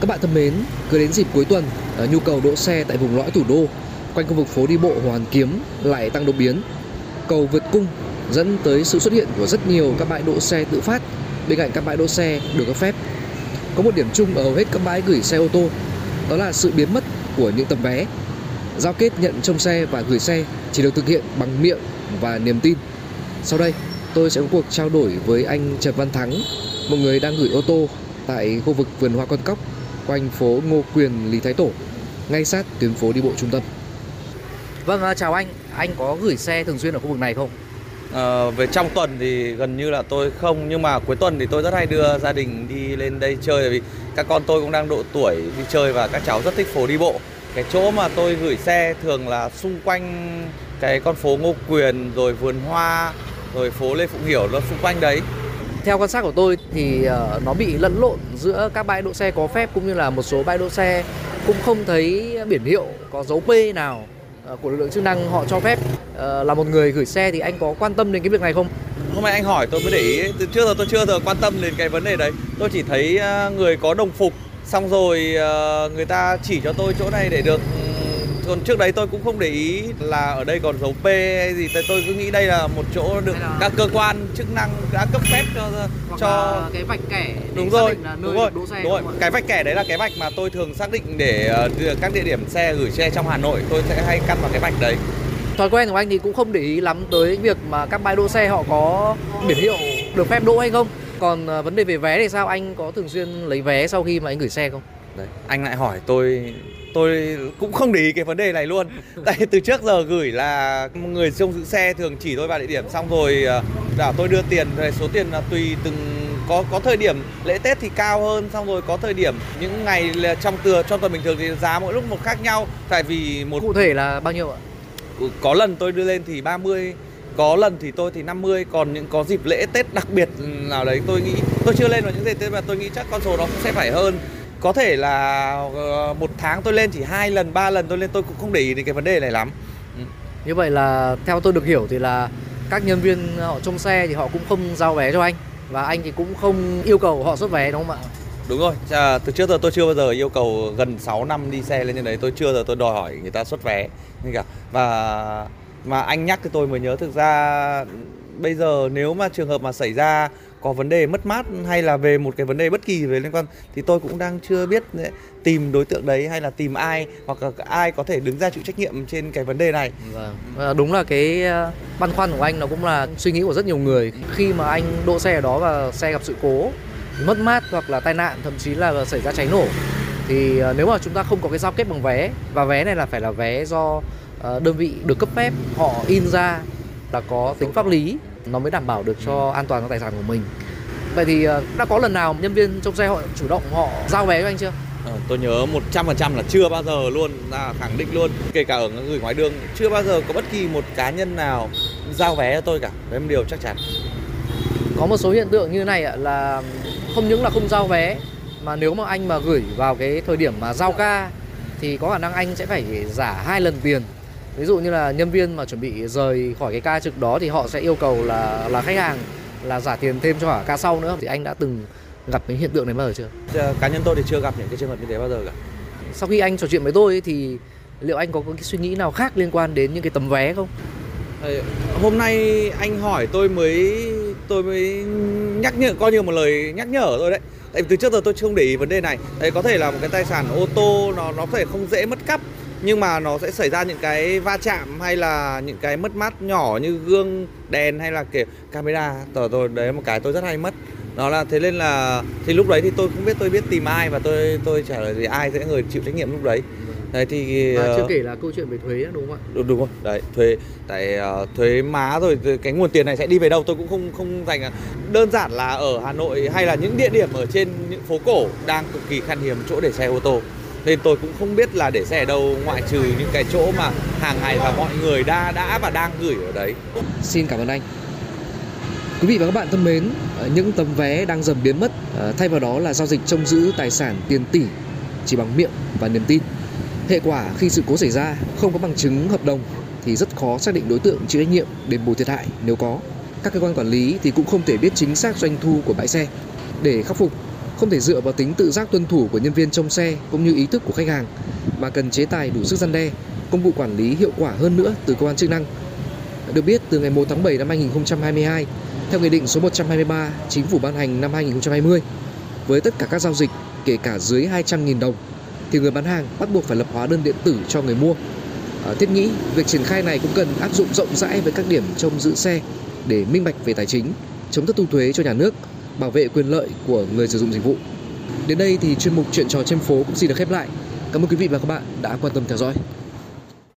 Các bạn thân mến, cứ đến dịp cuối tuần, ờ, nhu cầu đỗ xe tại vùng lõi thủ đô quanh khu vực phố đi bộ Hồ Hoàn Kiếm lại tăng đột biến. Cầu vượt cung dẫn tới sự xuất hiện của rất nhiều các bãi đỗ xe tự phát bên cạnh các bãi đỗ xe được cấp phép. Có một điểm chung ở hầu hết các bãi gửi xe ô tô, đó là sự biến mất của những tấm vé. Giao kết nhận trông xe và gửi xe chỉ được thực hiện bằng miệng và niềm tin. Sau đây, tôi sẽ có cuộc trao đổi với anh Trần Văn Thắng, một người đang gửi ô tô tại khu vực vườn hoa con cóc quanh phố Ngô Quyền, Lý Thái Tổ, ngay sát tuyến phố đi bộ trung tâm. Vâng, à, chào anh. Anh có gửi xe thường xuyên ở khu vực này không? Ờ, về trong tuần thì gần như là tôi không nhưng mà cuối tuần thì tôi rất hay đưa gia đình đi lên đây chơi bởi vì các con tôi cũng đang độ tuổi đi chơi và các cháu rất thích phố đi bộ. Cái chỗ mà tôi gửi xe thường là xung quanh cái con phố Ngô Quyền rồi vườn hoa rồi phố Lê Phụng Hiểu nó xung quanh đấy. Theo quan sát của tôi thì uh, nó bị lẫn lộn giữa các bãi đỗ xe có phép cũng như là một số bãi đỗ xe cũng không thấy biển hiệu có dấu P nào uh, của lực lượng chức năng họ cho phép. uh, là một người gửi xe thì anh có quan tâm đến cái việc này không? Hôm nay anh hỏi tôi mới để ý, từ trước giờ tôi chưa giờ quan tâm đến cái vấn đề đấy. Tôi chỉ thấy người có đồng phục xong rồi người ta chỉ cho tôi chỗ này để được còn trước đấy tôi cũng không để ý là ở đây còn dấu P hay gì tôi, tôi cứ nghĩ đây là một chỗ được là- các cơ quan chức năng đã cấp phép cho cho cái vạch kẻ đúng rồi đúng rồi đúng rồi cái vạch kẻ đấy là cái vạch mà tôi thường xác định để ờ, các địa điểm xe gửi xe trong Hà Nội tôi sẽ hay căn vào cái vạch đấy Thói quen của anh thì cũng không để ý lắm tới việc mà các bãi đỗ xe họ có biển hiệu được phép đỗ hay không. Còn ờ, vấn đề về vé thì sao? Anh có thường xuyên lấy vé sau khi mà anh gửi xe không? Đấy, anh lại hỏi tôi tôi cũng không để ý cái vấn đề này luôn. Tại từ trước giờ gửi là người trông giữ xe thường chỉ tôi vào địa điểm xong rồi ờ, bảo tôi đưa tiền số tiền là tùy từng có có thời điểm lễ Tết thì cao hơn xong rồi có thời điểm những ngày trong từa trong tuần bình thường thì giá mỗi lúc một khác nhau. Tại vì một Cụ thể là bao nhiêu ạ? có lần tôi đưa lên thì 30 có lần thì tôi thì 50 còn những có dịp lễ Tết đặc biệt nào đấy tôi nghĩ tôi chưa lên vào những dịp Tết mà tôi nghĩ chắc con số nó cũng sẽ phải hơn có thể là ờ, một tháng tôi lên chỉ hai lần ba lần tôi lên tôi cũng không để ý đến cái vấn đề này lắm. Như vậy là theo tôi được hiểu thì là các nhân viên họ trông xe thì họ cũng không giao vé cho anh và anh thì cũng không yêu cầu họ xuất vé đúng không ạ? đúng rồi. À, từ trước giờ tôi chưa bao giờ yêu cầu gần 6 năm đi xe lên trên đấy. Tôi chưa giờ tôi đòi hỏi người ta xuất vé. Như cả và mà anh nhắc thì tôi mới nhớ thực ra bây giờ nếu mà trường hợp mà xảy ra có vấn đề mất mát hay là về một cái vấn đề bất kỳ về liên quan thì tôi cũng đang chưa biết tìm đối tượng đấy hay là tìm ai hoặc là ai có thể đứng ra chịu trách nhiệm trên cái vấn đề này Vâng. Đúng là cái băn khoăn của anh nó cũng là suy nghĩ của rất nhiều người khi mà anh đỗ xe ở đó và xe gặp sự cố, mất mát hoặc là tai nạn, thậm chí là xảy ra cháy nổ, thì ờ, nếu mà chúng ta không có cái giao kết bằng vé, và vé này là phải là vé do ờ, đơn vị được cấp phép họ in ra là có tính pháp lý nó mới đảm bảo được cho an toàn cho tài sản của mình. Vậy thì ờ, đã có lần nào nhân viên trong xe họ chủ động họ giao vé cho anh chưa? Ờ, tôi nhớ 100% là chưa bao giờ luôn là khẳng định luôn. Kể cả ở gửi ngoài đường chưa bao giờ có bất kỳ một cá nhân nào giao vé cho tôi cả. Đấy là điều chắc chắn. Có một số hiện tượng như thế này ạ là không những là không giao vé mà nếu mà anh mà gửi vào cái thời điểm mà giao ca thì có khả năng anh sẽ phải giả hai lần tiền ví dụ như là nhân viên mà chuẩn bị rời khỏi cái ca trực đó thì họ sẽ yêu cầu là là khách hàng là giả tiền thêm cho cả ca sau nữa. Thì anh đã từng gặp cái hiện tượng này bao giờ chưa? Ờ, cá nhân tôi thì chưa gặp những cái trường hợp như thế bao giờ cả. Sau khi anh trò chuyện với tôi thì liệu anh có cái suy nghĩ nào khác liên quan đến những cái tấm vé không? Ờ, hôm nay anh hỏi tôi mới tôi mới nhắc nhở coi như một lời nhắc nhở thôi đấy. Tại vì từ trước giờ tôi không để ý vấn đề này. Đấy có thể là một cái tài sản ô tô nó nó có thể không dễ mất cắp nhưng mà nó sẽ xảy ra những cái va chạm hay là những cái mất mát nhỏ như gương đèn hay là kiểu camera. Tờ tôi đấy một cái tôi rất hay mất. Đó là thế nên là thì lúc đấy thì tôi không biết tôi biết tìm ai và tôi tôi trả lời thì ai sẽ người chịu trách nhiệm lúc đấy. Đấy thì và ờ, chưa kể là câu chuyện về thuế nữa, đúng không ạ? Đúng, đúng rồi đấy thuế tại ờ, thuế má rồi cái nguồn tiền này sẽ đi về đâu tôi cũng không không dành à. đơn giản là ở Hà Nội hay là những địa điểm ở trên những phố cổ đang cực kỳ khan hiếm chỗ để xe ô tô nên tôi cũng không biết là để xe ở đâu ngoại trừ những cái chỗ mà hàng ngày và mọi người đã đã và đang gửi ở đấy Xin cảm ơn anh. Quý vị và các bạn thân mến, ờ, những tấm vé đang dần biến mất, ờ, thay vào đó là giao dịch trông giữ tài sản tiền tỷ chỉ bằng miệng và niềm tin. Hệ quả khi sự cố xảy ra không có bằng chứng hợp đồng thì rất khó xác định đối tượng chịu trách nhiệm đền bù thiệt hại nếu có. Các cơ quan quản lý thì cũng không thể biết chính xác doanh thu của bãi xe. Để khắc phục, không thể dựa vào tính tự giác tuân thủ của nhân viên trông xe cũng như ý thức của khách hàng mà cần chế tài đủ sức gian đe, công cụ quản lý hiệu quả hơn nữa từ cơ quan chức năng. Được biết từ ngày 1 tháng 7 năm 2022, theo Nghị định số 123 Chính phủ ban hành năm 2020, với tất cả các giao dịch kể cả dưới 200.000 đồng thì người bán hàng bắt buộc phải lập hóa đơn điện tử cho người mua. À, thiết nghĩ việc triển khai này cũng cần áp dụng rộng rãi với các điểm trông giữ xe để minh bạch về tài chính, chống thất thu thuế cho nhà nước, bảo vệ quyền lợi của người sử dụng dịch vụ. Đến đây thì chuyên mục chuyện trò trên phố cũng xin được khép lại. Cảm ơn quý vị và các bạn đã quan tâm theo dõi.